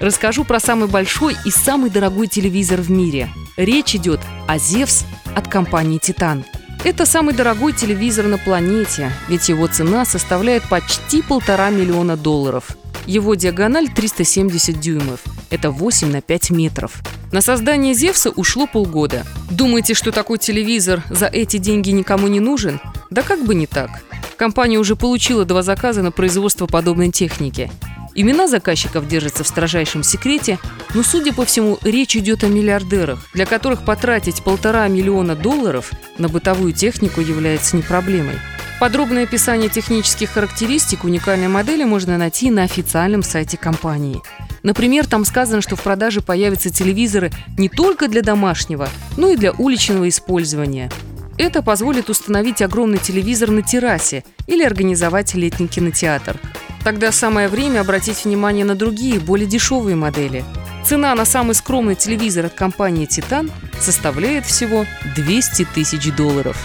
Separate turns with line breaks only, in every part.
Расскажу про самый большой и самый дорогой телевизор в мире. Речь идет о Zevs от компании Titan. Это самый дорогой телевизор на планете, ведь его цена составляет почти полтора миллиона долларов. Его диагональ 370 дюймов. Это 8 на 5 метров. На создание Зевса ушло полгода. Думаете, что такой телевизор за эти деньги никому не нужен? Да как бы не так. Компания уже получила два заказа на производство подобной техники. Имена заказчиков держатся в строжайшем секрете, но, судя по всему, речь идет о миллиардерах, для которых потратить полтора миллиона долларов на бытовую технику является не проблемой. Подробное описание технических характеристик уникальной модели можно найти на официальном сайте компании. Например, там сказано, что в продаже появятся телевизоры не только для домашнего, но и для уличного использования. Это позволит установить огромный телевизор на террасе или организовать летний кинотеатр. Тогда самое время обратить внимание на другие, более дешевые модели. Цена на самый скромный телевизор от компании «Титан» составляет всего 200 тысяч долларов.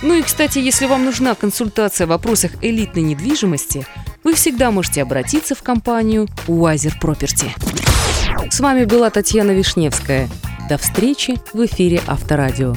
Ну и, кстати, если вам нужна консультация в вопросах элитной недвижимости, вы всегда можете обратиться в компанию Wiser Property. С вами была Татьяна Вишневская. До встречи в эфире Авторадио.